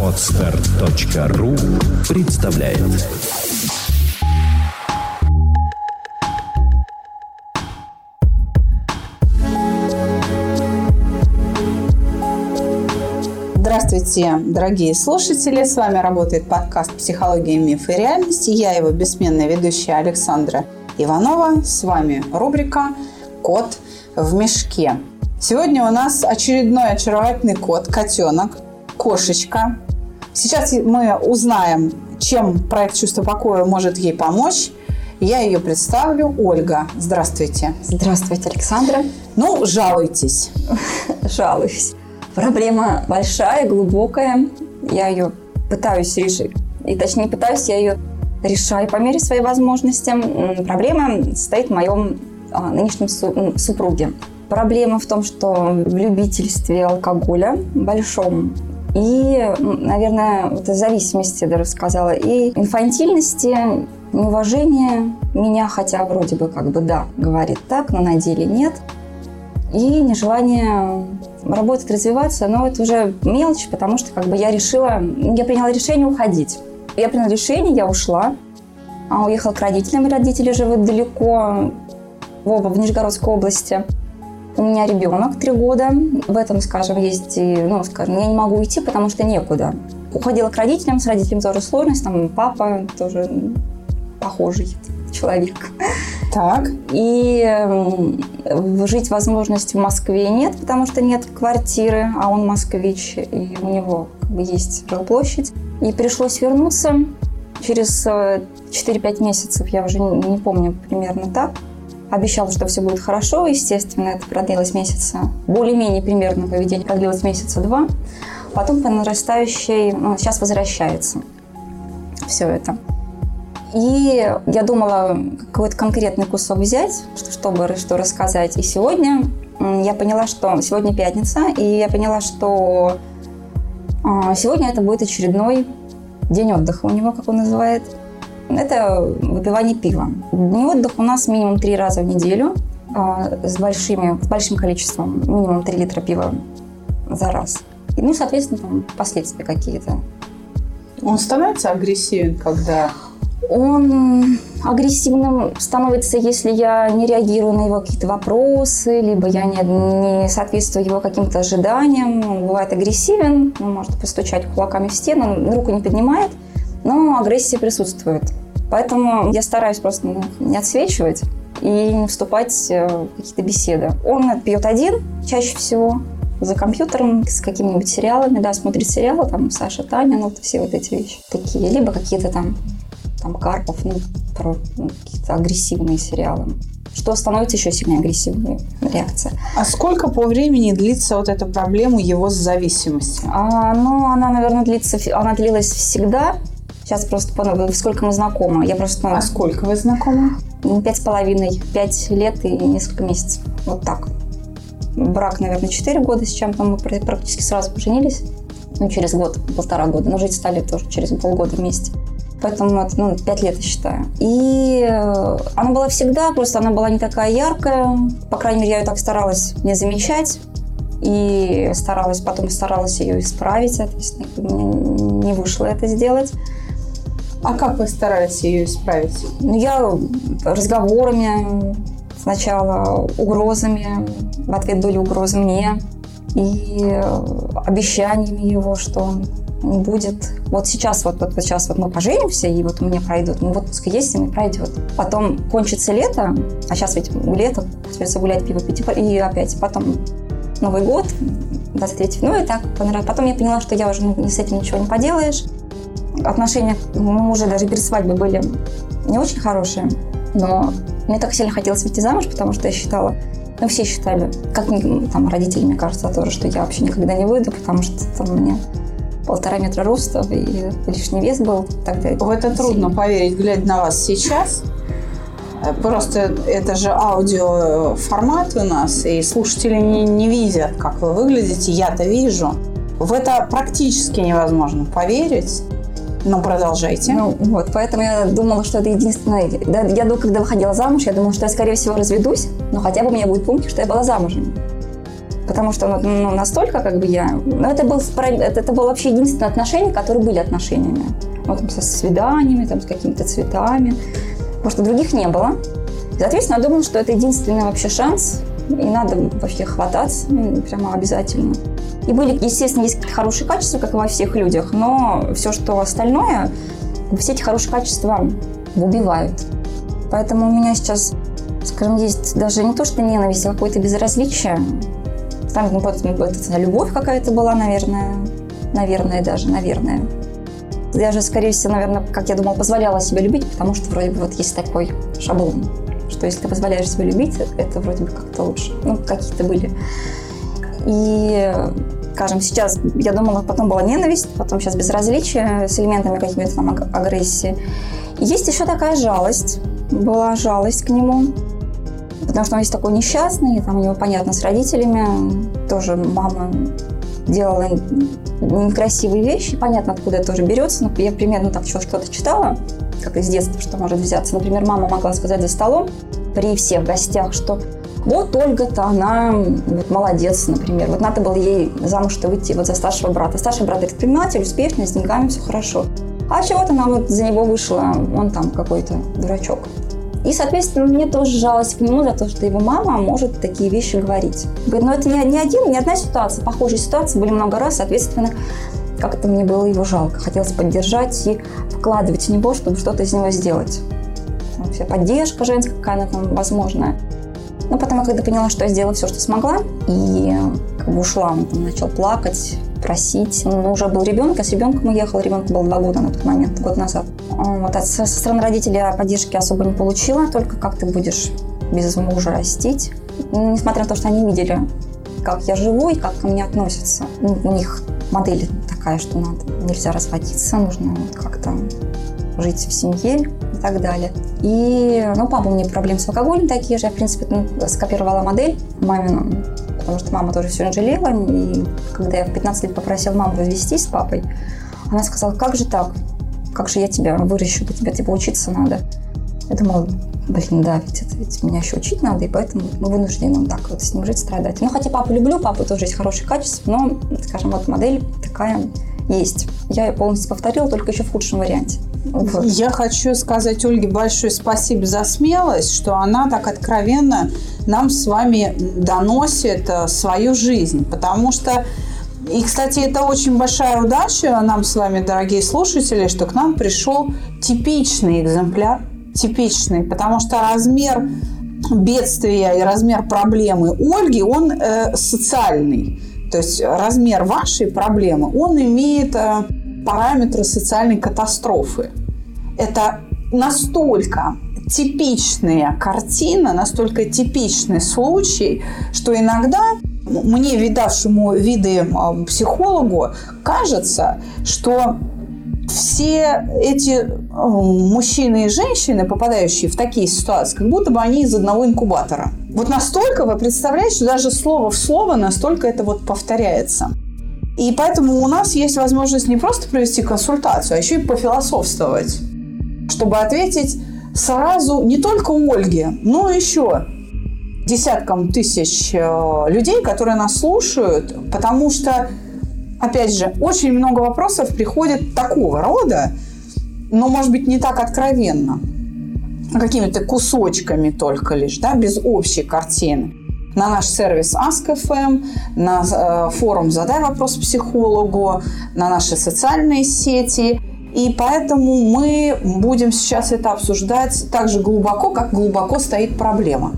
Отстар.ру представляет Здравствуйте, дорогие слушатели! С вами работает подкаст «Психология, миф и реальность». Я его бессменная ведущая Александра Иванова. С вами рубрика «Кот в мешке». Сегодня у нас очередной очаровательный кот, котенок, кошечка. Сейчас мы узнаем, чем проект «Чувство покоя» может ей помочь. Я ее представлю. Ольга, здравствуйте. Здравствуйте, Александра. Ну, жалуйтесь. Жалуюсь. Проблема большая, глубокая. Я ее пытаюсь решить. И точнее пытаюсь, я ее решаю по мере своей возможности. Проблема состоит в моем а, нынешнем супруге. Проблема в том, что в любительстве алкоголя большом и, наверное, вот зависимости, я даже сказала, и инфантильности, неуважение меня, хотя вроде бы как бы да, говорит так, но на деле нет. И нежелание работать, развиваться, но это уже мелочь, потому что как бы я решила, я приняла решение уходить. Я приняла решение, я ушла, а уехала к родителям, родители живут далеко, в оба в Нижегородской области. У меня ребенок три года. В этом, скажем, есть, ну, скажем, я не могу идти, потому что некуда. Уходила к родителям, с родителями тоже сложность, там папа тоже похожий человек. Так. И жить возможности в Москве нет, потому что нет квартиры, а он москвич, и у него как бы есть жилплощадь. И пришлось вернуться. Через 4-5 э, месяцев, я уже не помню примерно так, обещал, что все будет хорошо. Естественно, это продлилось месяца, более-менее примерно поведение продлилось месяца два. Потом по нарастающей, ну, сейчас возвращается все это. И я думала какой-то конкретный кусок взять, чтобы что рассказать. И сегодня я поняла, что сегодня пятница, и я поняла, что а, сегодня это будет очередной день отдыха у него, как он называет это выпивание пива. Дни отдых у нас минимум три раза в неделю а, с, большими, с большим количеством, минимум 3 литра пива за раз. И, ну, соответственно, там последствия какие-то. Он становится агрессивен, когда... Он агрессивным становится, если я не реагирую на его какие-то вопросы, либо я не, не соответствую его каким-то ожиданиям. Он бывает агрессивен, он может постучать кулаками в стену, руку не поднимает – но агрессия присутствует. Поэтому я стараюсь просто не отсвечивать и не вступать э, в какие-то беседы. Он пьет один чаще всего за компьютером с какими-нибудь сериалами, да, смотрит сериалы, там, Саша, Таня, ну, вот все вот эти вещи такие. Либо какие-то там, там, Карпов, ну, про ну, какие-то агрессивные сериалы что становится еще сильнее агрессивной реакция. А сколько по времени длится вот эта проблема его с зависимостью? А, ну, она, наверное, длится, она длилась всегда, Сейчас просто понял, сколько мы знакомы. Я просто... А сколько вы знакомы? Пять с половиной. Пять лет и несколько месяцев. Вот так. Брак, наверное, четыре года с чем-то. Мы практически сразу поженились. Ну, через год, полтора года. Но жить стали тоже через полгода вместе. Поэтому это, ну, пять лет, я считаю. И э, она была всегда, просто она была не такая яркая. По крайней мере, я ее так старалась не замечать. И старалась, потом старалась ее исправить, соответственно, у меня не вышло это сделать. А как вы старались ее исправить? Ну, я разговорами, сначала угрозами, в ответ были угрозы мне, и обещаниями его, что он будет. Вот сейчас, вот, вот, вот сейчас вот мы поженимся, и вот меня пройдут, ну вот пускай есть, и мне пройдет. Потом кончится лето, а сейчас ведь лето, хочется гулять, пиво пить, и опять потом Новый год, 23 ну и так понравилось. Потом я поняла, что я уже ну, с этим ничего не поделаешь отношения мы уже даже перед свадьбой были не очень хорошие, но мне так сильно хотелось выйти замуж, потому что я считала, ну, все считали, как там родители, мне кажется, тоже, что я вообще никогда не выйду, потому что там у меня полтора метра роста и лишний вес был тогда. В это трудно поверить, глядя на вас сейчас. Просто это же аудиоформат у нас, и слушатели не, не видят, как вы выглядите. Я-то вижу. В это практически невозможно поверить. Ну, продолжайте. Ну, вот, поэтому я думала, что это единственное... Да, я, когда выходила замуж, я думала, что я, скорее всего, разведусь, но хотя бы у меня будет пункт, что я была замужем. Потому что ну, ну настолько как бы я... Ну, это, был, это, это было вообще единственное отношение, которые были отношениями. Вот там, со свиданиями, там, с какими-то цветами. Потому что других не было. Соответственно, я думала, что это единственный вообще шанс, и надо вообще хвататься, ну, прямо обязательно. И были, естественно, есть хорошие качества, как и во всех людях, но все, что остальное, все эти хорошие качества убивают. Поэтому у меня сейчас, скажем, есть даже не то, что ненависть, а какое-то безразличие. Там ну, вот, это любовь какая-то была, наверное. Наверное, даже, наверное. Я же, скорее всего, наверное, как я думала, позволяла себя любить, потому что вроде бы вот есть такой шаблон, что если ты позволяешь себе любить, это вроде бы как-то лучше. Ну, какие-то были. И, скажем, сейчас, я думала, потом была ненависть, потом сейчас безразличие с элементами какими-то там агрессии. И есть еще такая жалость. Была жалость к нему, потому что он есть такой несчастный, там у него, понятно, с родителями, тоже мама делала некрасивые вещи, понятно, откуда это тоже берется, но я примерно так что-то читала, как из детства, что может взяться. Например, мама могла сказать за столом при всех гостях, что вот Ольга-то, она вот молодец, например. Вот надо было ей замуж-то выйти вот за старшего брата. Старший брат предприниматель, успешный, с деньгами, все хорошо. А чего-то она вот за него вышла, он там какой-то дурачок. И, соответственно, мне тоже жалость к нему за то, что его мама может такие вещи говорить. Говорит, но это не, не один, не одна ситуация. Похожие ситуации были много раз, соответственно, как-то мне было его жалко. Хотелось поддержать и вкладывать в него, чтобы что-то из него сделать. Вся поддержка женская, какая она там возможная. Но потом я когда поняла, что я сделала все, что смогла, и как бы ушла, он там начал плакать, просить. Он уже был ребенок, я с ребенком уехала, ребенку было два года на тот момент, год назад. Вот, от, со стороны родителей я поддержки особо не получила, только как ты будешь без мужа растить. Несмотря на то, что они видели, как я живу и как ко мне относятся. Ну, у них модель такая, что надо, нельзя разводиться, нужно как-то жить в семье и так далее. И, ну, папа у меня проблемы с алкоголем такие же. Я, в принципе, ну, скопировала модель мамину, потому что мама тоже все жалела. И когда я в 15 лет попросила маму развестись с папой, она сказала, как же так? Как же я тебя выращу? Тебе типа учиться надо. Я думала, блин, да, ведь это ведь меня еще учить надо, и поэтому мы вынуждены так вот с ним жить, страдать. Ну, хотя папу люблю, папа тоже есть хорошие качества, но, скажем, вот модель такая есть. Я ее полностью повторила, только еще в худшем варианте. Вот. Я хочу сказать Ольге большое спасибо за смелость, что она так откровенно нам с вами доносит э, свою жизнь. Потому что и, кстати, это очень большая удача нам с вами, дорогие слушатели, что к нам пришел типичный экземпляр, типичный, потому что размер бедствия и размер проблемы Ольги, он э, социальный. То есть размер вашей проблемы, он имеет э, параметры социальной катастрофы. Это настолько типичная картина, настолько типичный случай, что иногда мне, видавшему виды а, психологу, кажется, что все эти а, мужчины и женщины, попадающие в такие ситуации, как будто бы они из одного инкубатора. Вот настолько вы представляете, что даже слово в слово настолько это вот повторяется. И поэтому у нас есть возможность не просто провести консультацию, а еще и пофилософствовать, чтобы ответить сразу не только Ольге, но еще десяткам тысяч э, людей, которые нас слушают, потому что, опять же, очень много вопросов приходит такого рода, но, может быть, не так откровенно, какими-то кусочками только лишь, да, без общей картины на наш сервис Ask.fm, на э, форум «Задай вопрос психологу», на наши социальные сети. И поэтому мы будем сейчас это обсуждать так же глубоко, как глубоко стоит проблема.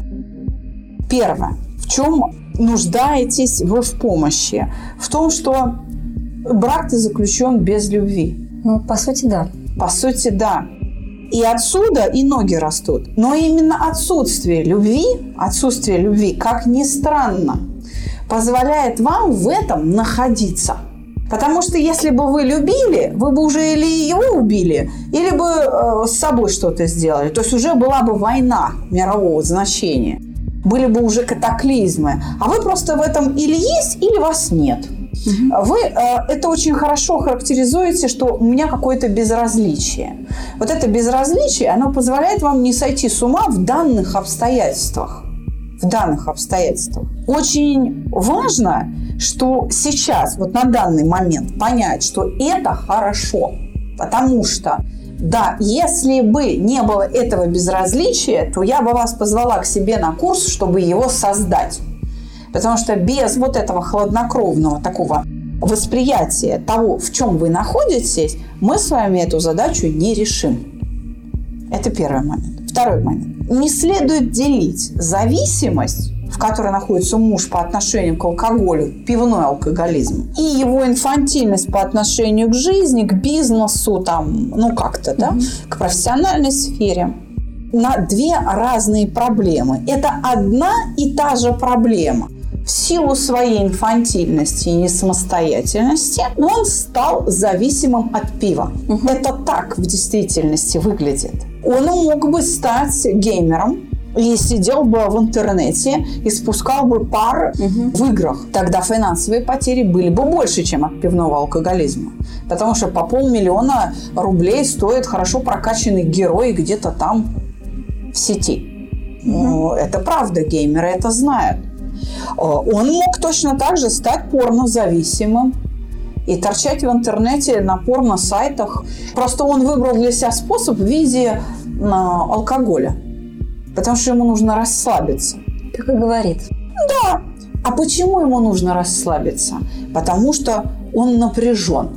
Первое. В чем нуждаетесь вы в помощи? В том, что брак-то заключен без любви. Ну, по сути, да. По сути, да. И отсюда и ноги растут. Но именно отсутствие любви, отсутствие любви, как ни странно, позволяет вам в этом находиться. Потому что если бы вы любили, вы бы уже или его убили, или бы э, с собой что-то сделали. То есть уже была бы война мирового значения. Были бы уже катаклизмы. А вы просто в этом или есть, или вас нет. Вы э, это очень хорошо характеризуете, что у меня какое-то безразличие. Вот это безразличие, оно позволяет вам не сойти с ума в данных обстоятельствах. в данных обстоятельствах. Очень важно, что сейчас, вот на данный момент, понять, что это хорошо. Потому что, да, если бы не было этого безразличия, то я бы вас позвала к себе на курс, чтобы его создать. Потому что без вот этого хладнокровного такого восприятия того, в чем вы находитесь, мы с вами эту задачу не решим. Это первый момент. Второй момент. Не следует делить зависимость в которой находится муж по отношению к алкоголю, пивной алкоголизм, и его инфантильность по отношению к жизни, к бизнесу, там, ну как-то, да, mm-hmm. к профессиональной сфере на две разные проблемы. Это одна и та же проблема. В силу своей инфантильности и несамостоятельности он стал зависимым от пива. Угу. Это так в действительности выглядит. Он мог бы стать геймером, и сидел бы в интернете и спускал бы пар угу. в играх. Тогда финансовые потери были бы больше, чем от пивного алкоголизма. Потому что по полмиллиона рублей стоит хорошо прокачанный герой где-то там в сети. Угу. Ну, это правда, геймеры это знают. Он мог точно так же стать порнозависимым и торчать в интернете на порно-сайтах. Просто он выбрал для себя способ в виде алкоголя потому что ему нужно расслабиться. Как и говорит. Да. А почему ему нужно расслабиться? Потому что он напряжен.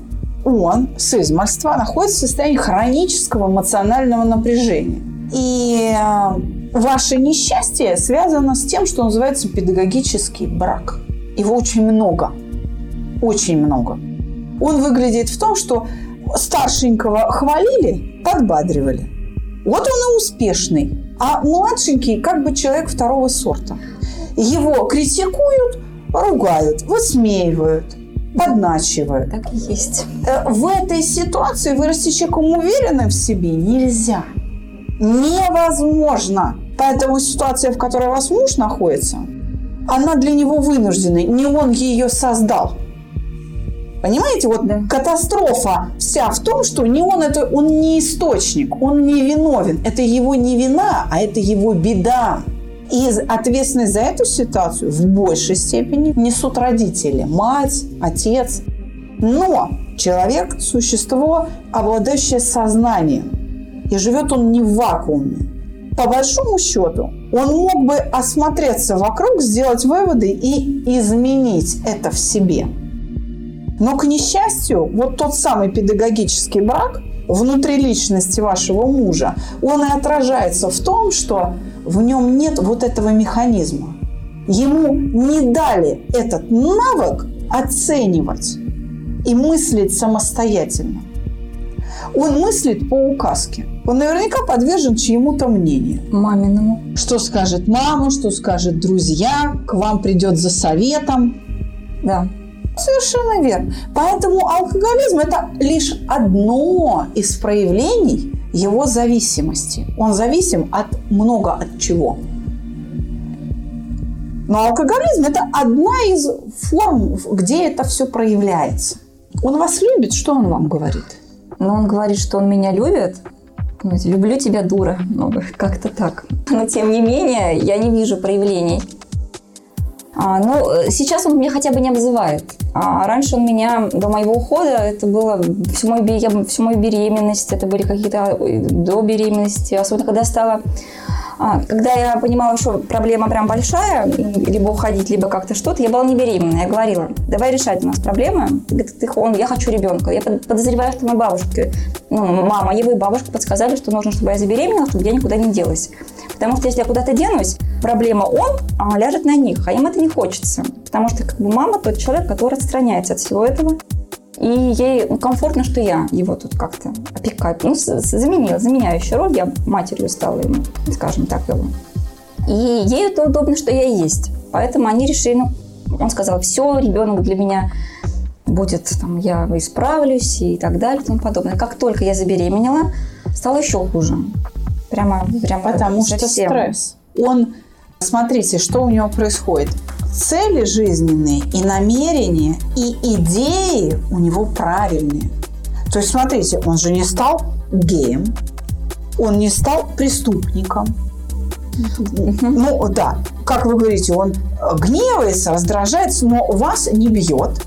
Он с измальства находится в состоянии хронического эмоционального напряжения. И э, ваше несчастье связано с тем, что называется педагогический брак. Его очень много. Очень много. Он выглядит в том, что старшенького хвалили, подбадривали. Вот он и успешный. А младшенький как бы человек второго сорта. Его критикуют, ругают, высмеивают, подначивают. Так и есть. Э, в этой ситуации вырасти человеком уверенным в себе нельзя. Невозможно. Поэтому ситуация, в которой у вас муж находится, она для него вынужденная. Не он ее создал. Понимаете, вот да. катастрофа вся в том, что не он это, он не источник, он не виновен. Это его не вина, а это его беда. И ответственность за эту ситуацию в большей степени несут родители, мать, отец. Но человек – существо, обладающее сознанием. И живет он не в вакууме. По большому счету, он мог бы осмотреться вокруг, сделать выводы и изменить это в себе – но, к несчастью, вот тот самый педагогический брак внутри личности вашего мужа, он и отражается в том, что в нем нет вот этого механизма. Ему не дали этот навык оценивать и мыслить самостоятельно. Он мыслит по указке. Он наверняка подвержен чьему-то мнению. Маминому. Что скажет мама, что скажет друзья, к вам придет за советом. Да. Совершенно верно. Поэтому алкоголизм – это лишь одно из проявлений его зависимости. Он зависим от много от чего. Но алкоголизм – это одна из форм, где это все проявляется. Он вас любит, что он вам говорит? Ну, он говорит, что он меня любит. Люблю тебя, дура. Ну, как-то так. Но, тем не менее, я не вижу проявлений а, ну, сейчас он меня хотя бы не обзывает. А раньше он меня до моего ухода, это было всю мою, я, всю мою беременность, это были какие-то до беременности, особенно когда стала когда я понимала, что проблема прям большая, либо уходить, либо как-то что-то, я была не беременна. Я говорила, давай решать у нас проблемы. Он, я хочу ребенка. Я подозреваю, что моя бабушка, ну, мама, его и бабушка подсказали, что нужно, чтобы я забеременела, чтобы я никуда не делась. Потому что если я куда-то денусь, проблема он а, ляжет на них, а им это не хочется. Потому что как бы мама тот человек, который отстраняется от всего этого. И ей комфортно, что я его тут как-то опекаю. Ну, заменила, заменяющая роль. Я матерью стала ему, скажем так, его. И ей это удобно, что я есть. Поэтому они решили, ну, он сказал, все, ребенок для меня будет, там, я исправлюсь и так далее и тому подобное. Как только я забеременела, стало еще хуже. Прямо, прямо Потому что совсем. стресс. Он, смотрите, что у него происходит. Цели жизненные и намерения, и идеи у него правильные. То есть, смотрите, он же не стал геем, он не стал преступником. Ну, да. как вы говорите, он гневается, раздражается, но вас не бьет.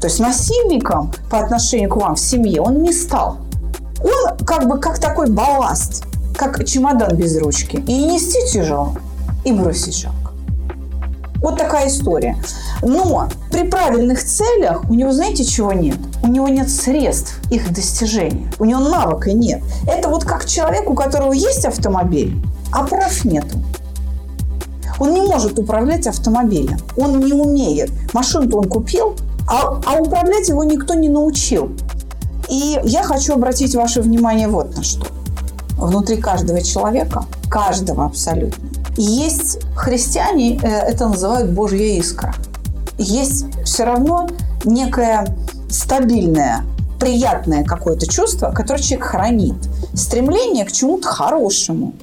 То есть насильником по отношению к вам в семье он не стал. Он как бы как такой балласт, как чемодан без ручки. И нести тяжело, и бросить жалко. Вот такая история. Но при правильных целях у него, знаете, чего нет? У него нет средств их достижения. У него навыка нет. Это вот как человек, у которого есть автомобиль, а прав нету. Он не может управлять автомобилем. Он не умеет. Машину-то он купил, а, а управлять его никто не научил. И я хочу обратить ваше внимание вот на что. Внутри каждого человека, каждого абсолютно, есть христиане, э, это называют Божья искра. Есть все равно некое стабильное, приятное какое-то чувство, которое человек хранит. Стремление к чему-то хорошему.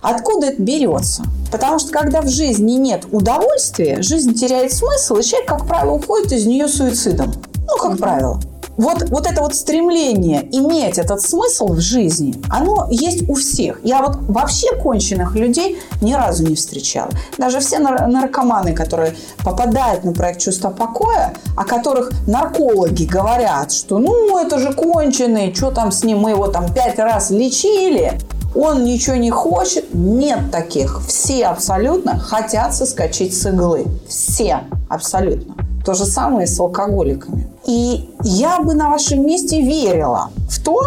Откуда это берется? Потому что когда в жизни нет удовольствия, жизнь теряет смысл, и человек, как правило, уходит из нее суицидом. Ну, как правило вот, вот это вот стремление иметь этот смысл в жизни, оно есть у всех. Я вот вообще конченых людей ни разу не встречала. Даже все наркоманы, которые попадают на проект «Чувство покоя», о которых наркологи говорят, что ну это же конченый, что там с ним, мы его там пять раз лечили, он ничего не хочет. Нет таких. Все абсолютно хотят соскочить с иглы. Все абсолютно. То же самое с алкоголиками. И я бы на вашем месте верила в то,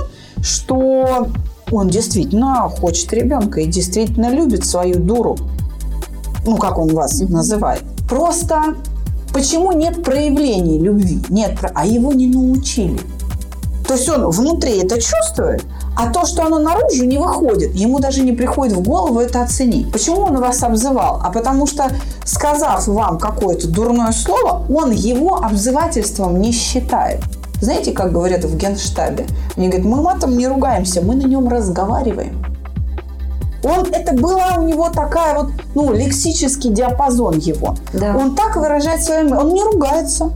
что он действительно хочет ребенка и действительно любит свою дуру. Ну, как он вас называет. Просто почему нет проявлений любви? Нет, а его не научили. То есть он внутри это чувствует, а то, что оно наружу не выходит, ему даже не приходит в голову это оценить. Почему он вас обзывал? А потому что, сказав вам какое-то дурное слово, он его обзывательством не считает. Знаете, как говорят в генштабе? Они говорят, мы матом не ругаемся, мы на нем разговариваем. Он, это была у него такая вот, ну, лексический диапазон его. Да. Он так выражает свои мысли. Он не ругается.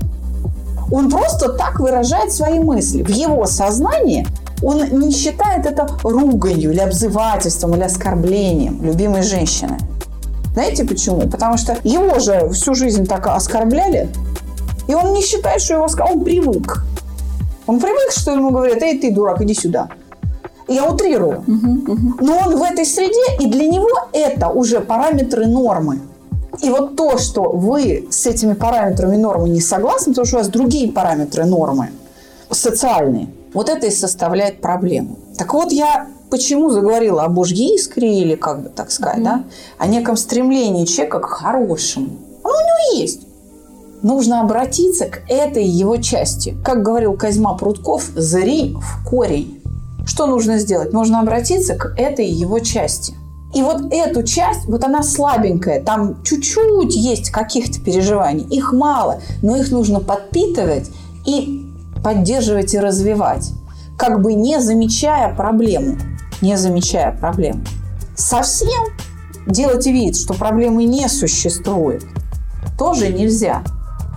Он просто так выражает свои мысли. В его сознании он не считает это руганью или обзывательством или оскорблением любимой женщины. Знаете почему? Потому что его же всю жизнь так оскорбляли, и он не считает, что его оскорбляли. Он привык. Он привык, что ему говорят, эй, ты дурак, иди сюда. Я утрирую. Угу, угу. Но он в этой среде, и для него это уже параметры нормы. И вот то, что вы с этими параметрами нормы не согласны, потому что у вас другие параметры нормы, социальные, вот это и составляет проблему. Так вот, я почему заговорила о божьей искре, или как бы так сказать, mm-hmm. да, о неком стремлении человека к хорошему. Оно у него есть. Нужно обратиться к этой его части. Как говорил Козьма Прутков, зри в корень. Что нужно сделать? Нужно обратиться к этой его части – и вот эту часть, вот она слабенькая, там чуть-чуть есть каких-то переживаний, их мало, но их нужно подпитывать и поддерживать и развивать, как бы не замечая проблему, не замечая проблему. Совсем делать вид, что проблемы не существует, тоже нельзя.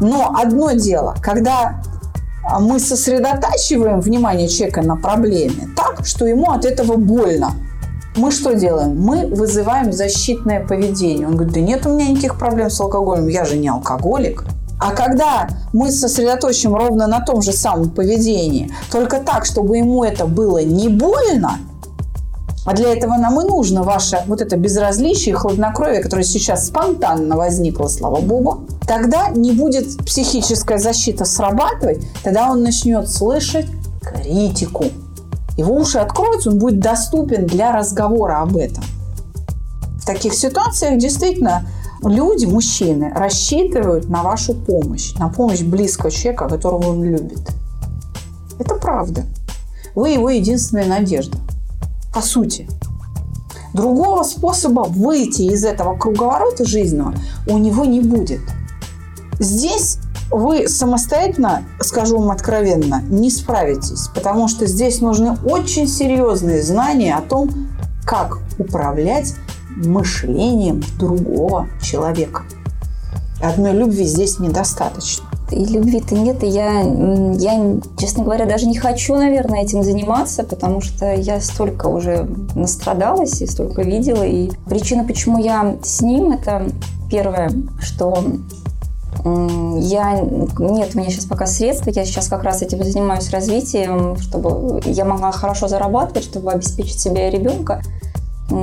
Но одно дело, когда мы сосредотачиваем внимание человека на проблеме так, что ему от этого больно – мы что делаем? Мы вызываем защитное поведение. Он говорит, да нет у меня никаких проблем с алкоголем, я же не алкоголик. А когда мы сосредоточим ровно на том же самом поведении, только так, чтобы ему это было не больно, а для этого нам и нужно ваше вот это безразличие и хладнокровие, которое сейчас спонтанно возникло, слава богу, тогда не будет психическая защита срабатывать, тогда он начнет слышать критику его уши откроются, он будет доступен для разговора об этом. В таких ситуациях действительно люди, мужчины, рассчитывают на вашу помощь, на помощь близкого человека, которого он любит. Это правда. Вы его единственная надежда. По сути. Другого способа выйти из этого круговорота жизненного у него не будет. Здесь вы самостоятельно, скажу вам откровенно, не справитесь, потому что здесь нужны очень серьезные знания о том, как управлять мышлением другого человека. Одной любви здесь недостаточно. и любви-то нет, и я, я, честно говоря, даже не хочу, наверное, этим заниматься, потому что я столько уже настрадалась и столько видела. И причина, почему я с ним, это первое, что я, нет у меня сейчас пока средств, я сейчас как раз этим занимаюсь развитием, чтобы я могла хорошо зарабатывать, чтобы обеспечить себя и ребенка.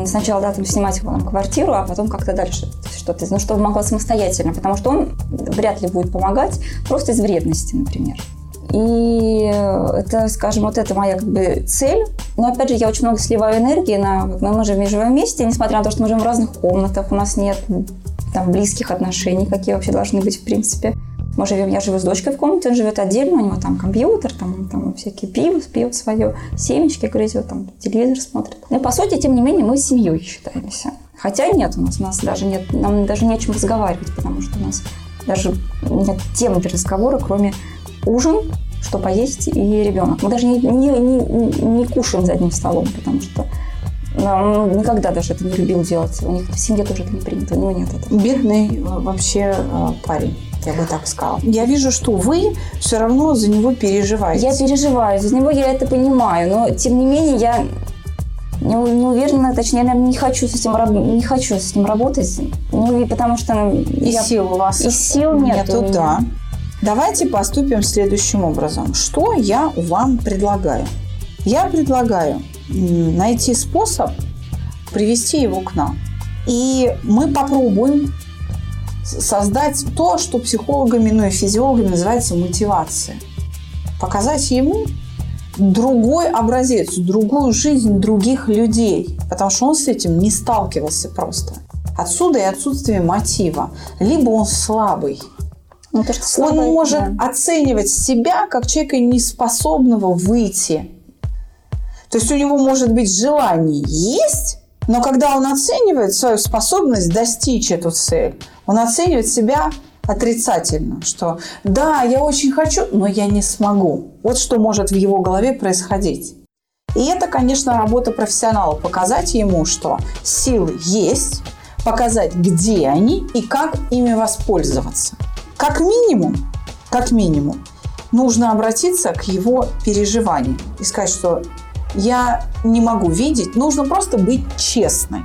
Сначала, да, там, снимать там, квартиру, а потом как-то дальше что-то, ну, чтобы могла самостоятельно, потому что он вряд ли будет помогать просто из вредности, например. И это, скажем, вот это моя как бы цель. Но опять же, я очень много сливаю энергии на... Мы, живем, живем вместе, несмотря на то, что мы живем в разных комнатах, у нас нет там близких отношений, какие вообще должны быть в принципе. Мы живем, я живу с дочкой в комнате, он живет отдельно, у него там компьютер, там, там всякие пиво, пьет свое, семечки грызет, там телевизор смотрит. Но по сути, тем не менее, мы семьей считаемся. Хотя нет у нас, у нас даже нет, нам даже не о чем разговаривать, потому что у нас даже нет темы для разговора, кроме ужин, что поесть и ребенок. Мы даже не, не, не, не кушаем за одним столом, потому что он никогда даже это не любил делать. У них в семье тоже это не принято, у него нет этого. Бедный э, вообще э, парень я бы так сказала. Я вижу, что вы все равно за него переживаете. Я переживаю за него, я это понимаю, но тем не менее я не, не уверена, точнее, я не хочу с этим не хочу с ним работать, ну потому что и я, сил у вас и сил нет нету, да. Давайте поступим следующим образом. Что я вам предлагаю? Я предлагаю найти способ привести его к нам. И мы попробуем создать то, что психологами, ну и физиологами называется мотивация. Показать ему другой образец, другую жизнь других людей, потому что он с этим не сталкивался просто. Отсюда и отсутствие мотива. Либо он слабый, ну, то, что слабый, он может да. оценивать себя как человека неспособного выйти. То есть у него может быть желание есть, но когда он оценивает свою способность достичь эту цель, он оценивает себя отрицательно, что да, я очень хочу, но я не смогу. Вот что может в его голове происходить. И это, конечно, работа профессионала. Показать ему, что силы есть, показать, где они и как ими воспользоваться. Как минимум, как минимум, нужно обратиться к его переживаниям и сказать, что я не могу видеть, нужно просто быть честной.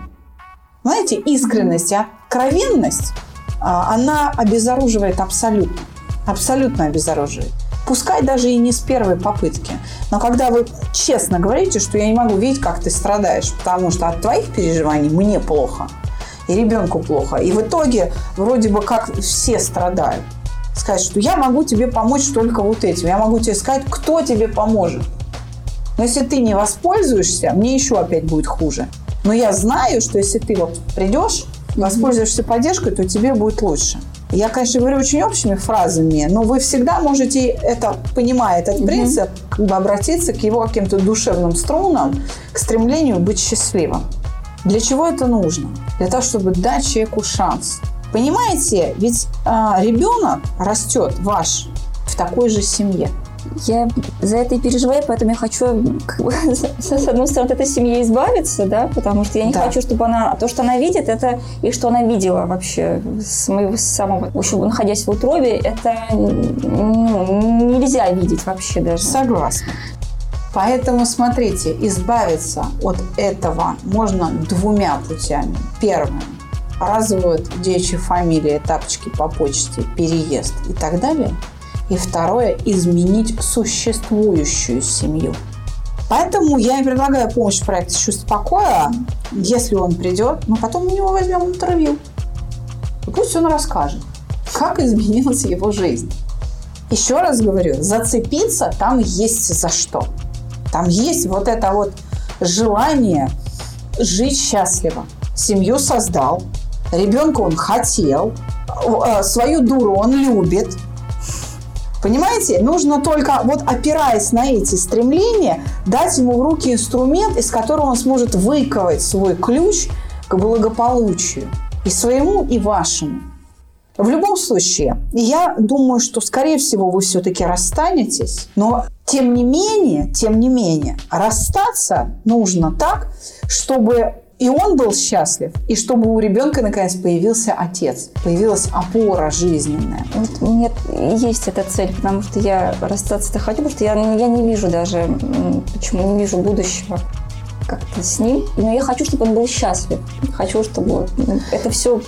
Знаете, искренность и откровенность, а, она обезоруживает абсолютно. Абсолютно обезоруживает. Пускай даже и не с первой попытки. Но когда вы честно говорите, что я не могу видеть, как ты страдаешь, потому что от твоих переживаний мне плохо, и ребенку плохо. И в итоге вроде бы как все страдают. Сказать, что я могу тебе помочь только вот этим. Я могу тебе сказать, кто тебе поможет. Но если ты не воспользуешься, мне еще опять будет хуже. Но я знаю, что если ты вот придешь, воспользуешься поддержкой, то тебе будет лучше. Я, конечно, говорю очень общими фразами, но вы всегда можете это, понимая этот принцип, как бы обратиться к его каким-то душевным струнам, к стремлению быть счастливым. Для чего это нужно? Для того, чтобы дать человеку шанс. Понимаете, ведь а, ребенок растет ваш в такой же семье. Я за это и переживаю, поэтому я хочу, как бы, с одной стороны, от этой семьи избавиться, да, потому что я не да. хочу, чтобы она... То, что она видит, это и что она видела вообще с моего самого... Еще находясь в утробе, это ну, нельзя видеть вообще даже. Согласна. Поэтому, смотрите, избавиться от этого можно двумя путями. Первое – развод, девичьи фамилии, тапочки по почте, переезд и так далее – и второе – изменить существующую семью. Поэтому я и предлагаю помощь в проекте «Чувство покоя». Если он придет, мы потом у него возьмем интервью. И пусть он расскажет, как изменилась его жизнь. Еще раз говорю, зацепиться там есть за что. Там есть вот это вот желание жить счастливо. Семью создал, ребенка он хотел, э, свою дуру он любит – Понимаете, нужно только, вот опираясь на эти стремления, дать ему в руки инструмент, из которого он сможет выковать свой ключ к благополучию. И своему, и вашему. В любом случае, я думаю, что, скорее всего, вы все-таки расстанетесь, но тем не менее, тем не менее, расстаться нужно так, чтобы и он был счастлив, и чтобы у ребенка наконец появился отец, появилась опора жизненная. Вот нет, есть эта цель, потому что я расстаться-то хочу, потому что я, я не вижу даже, почему не вижу будущего как-то с ним. Но я хочу, чтобы он был счастлив. Хочу, чтобы это все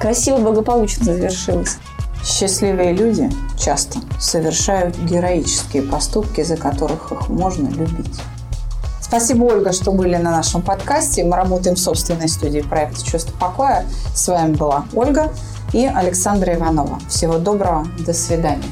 красиво, благополучно завершилось. Счастливые люди часто совершают героические поступки, за которых их можно любить. Спасибо, Ольга, что были на нашем подкасте. Мы работаем в собственной студии проекта «Чувство покоя». С вами была Ольга и Александра Иванова. Всего доброго, до свидания.